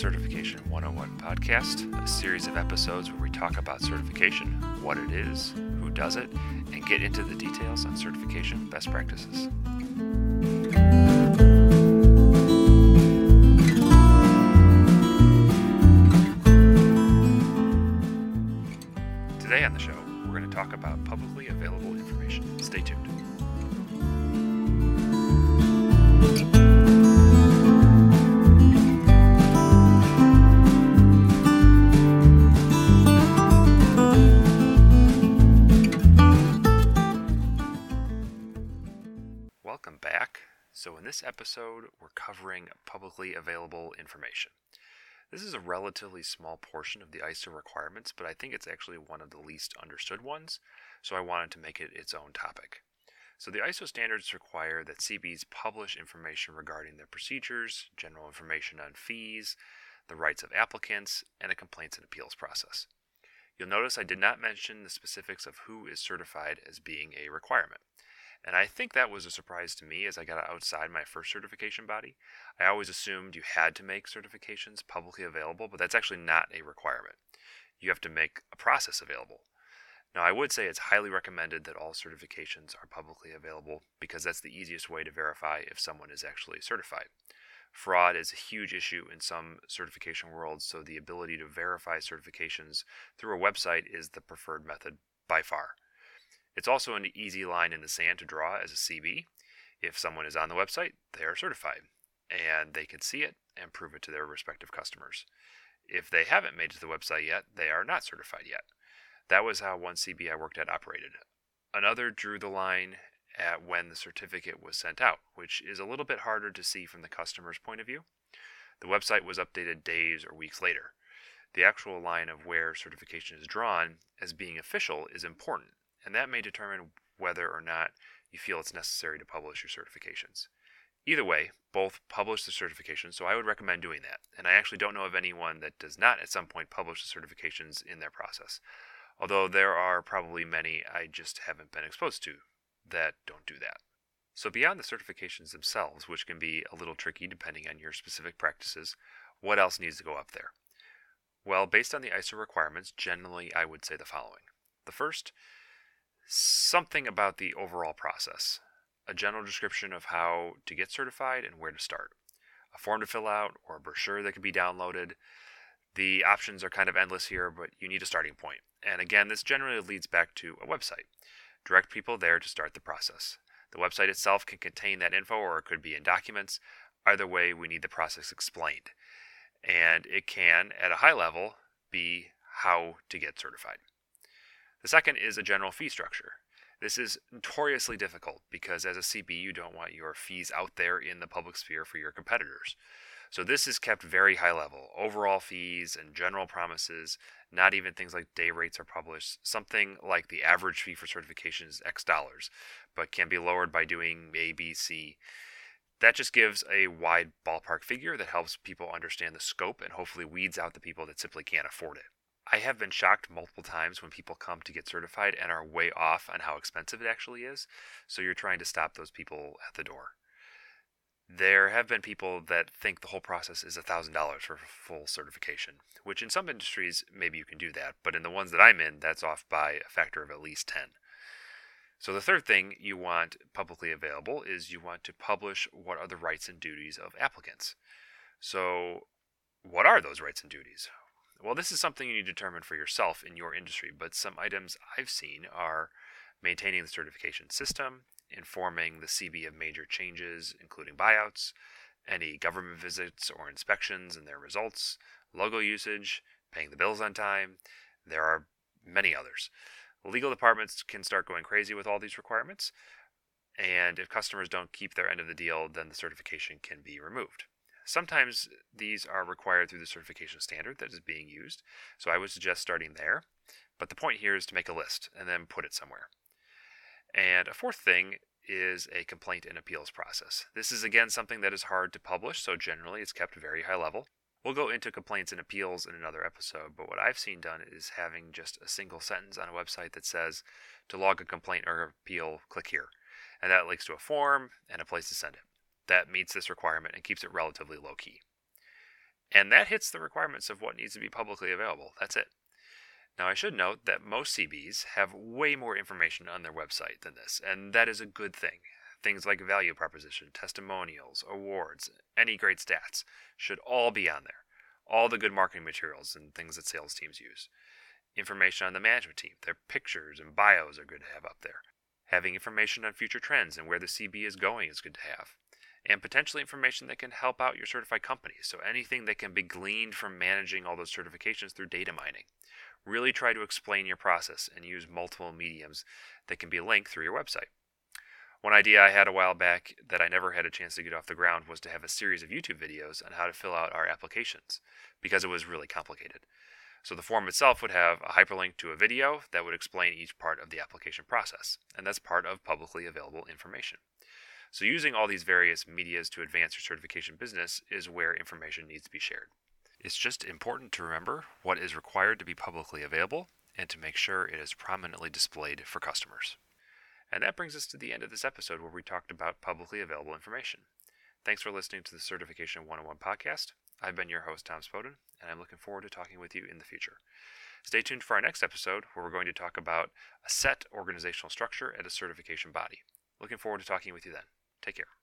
Certification 101 podcast, a series of episodes where we talk about certification, what it is, who does it, and get into the details on certification best practices. Today on the show, we're going to talk about publicly episode, we're covering publicly available information. This is a relatively small portion of the ISO requirements, but I think it's actually one of the least understood ones, so I wanted to make it its own topic. So, the ISO standards require that CBs publish information regarding their procedures, general information on fees, the rights of applicants, and a complaints and appeals process. You'll notice I did not mention the specifics of who is certified as being a requirement. And I think that was a surprise to me as I got outside my first certification body. I always assumed you had to make certifications publicly available, but that's actually not a requirement. You have to make a process available. Now, I would say it's highly recommended that all certifications are publicly available because that's the easiest way to verify if someone is actually certified. Fraud is a huge issue in some certification worlds, so the ability to verify certifications through a website is the preferred method by far. It's also an easy line in the sand to draw as a CB. If someone is on the website, they are certified, and they can see it and prove it to their respective customers. If they haven't made it to the website yet, they are not certified yet. That was how one CB I worked at operated. Another drew the line at when the certificate was sent out, which is a little bit harder to see from the customer's point of view. The website was updated days or weeks later. The actual line of where certification is drawn as being official is important and that may determine whether or not you feel it's necessary to publish your certifications. Either way, both publish the certifications, so I would recommend doing that. And I actually don't know of anyone that does not at some point publish the certifications in their process. Although there are probably many I just haven't been exposed to that don't do that. So, beyond the certifications themselves, which can be a little tricky depending on your specific practices, what else needs to go up there? Well, based on the ISO requirements, generally I would say the following. The first something about the overall process, a general description of how to get certified and where to start, a form to fill out, or a brochure that can be downloaded. The options are kind of endless here, but you need a starting point. And again, this generally leads back to a website. Direct people there to start the process. The website itself can contain that info or it could be in documents. Either way, we need the process explained. And it can, at a high level, be how to get certified. The second is a general fee structure. This is notoriously difficult because as a CB, you don't want your fees out there in the public sphere for your competitors. So this is kept very high level. Overall fees and general promises, not even things like day rates are published. Something like the average fee for certification is X dollars, but can be lowered by doing A, B, C. That just gives a wide ballpark figure that helps people understand the scope and hopefully weeds out the people that simply can't afford it. I have been shocked multiple times when people come to get certified and are way off on how expensive it actually is. So you're trying to stop those people at the door. There have been people that think the whole process is $1,000 for full certification, which in some industries, maybe you can do that, but in the ones that I'm in, that's off by a factor of at least 10. So the third thing you want publicly available is you want to publish what are the rights and duties of applicants. So, what are those rights and duties? Well, this is something you need to determine for yourself in your industry, but some items I've seen are maintaining the certification system, informing the CB of major changes, including buyouts, any government visits or inspections and their results, logo usage, paying the bills on time. There are many others. Legal departments can start going crazy with all these requirements, and if customers don't keep their end of the deal, then the certification can be removed. Sometimes these are required through the certification standard that is being used, so I would suggest starting there. But the point here is to make a list and then put it somewhere. And a fourth thing is a complaint and appeals process. This is again something that is hard to publish, so generally it's kept very high level. We'll go into complaints and appeals in another episode, but what I've seen done is having just a single sentence on a website that says to log a complaint or appeal, click here. And that links to a form and a place to send it that meets this requirement and keeps it relatively low key. And that hits the requirements of what needs to be publicly available. That's it. Now, I should note that most CBs have way more information on their website than this, and that is a good thing. Things like value proposition, testimonials, awards, any great stats should all be on there. All the good marketing materials and things that sales teams use. Information on the management team, their pictures and bios are good to have up there. Having information on future trends and where the CB is going is good to have. And potentially information that can help out your certified companies. So anything that can be gleaned from managing all those certifications through data mining. Really try to explain your process and use multiple mediums that can be linked through your website. One idea I had a while back that I never had a chance to get off the ground was to have a series of YouTube videos on how to fill out our applications because it was really complicated. So the form itself would have a hyperlink to a video that would explain each part of the application process, and that's part of publicly available information. So using all these various medias to advance your certification business is where information needs to be shared. It's just important to remember what is required to be publicly available and to make sure it is prominently displayed for customers. And that brings us to the end of this episode where we talked about publicly available information. Thanks for listening to the Certification 101 podcast. I've been your host, Tom Spoden, and I'm looking forward to talking with you in the future. Stay tuned for our next episode where we're going to talk about a set organizational structure at a certification body. Looking forward to talking with you then. Take care.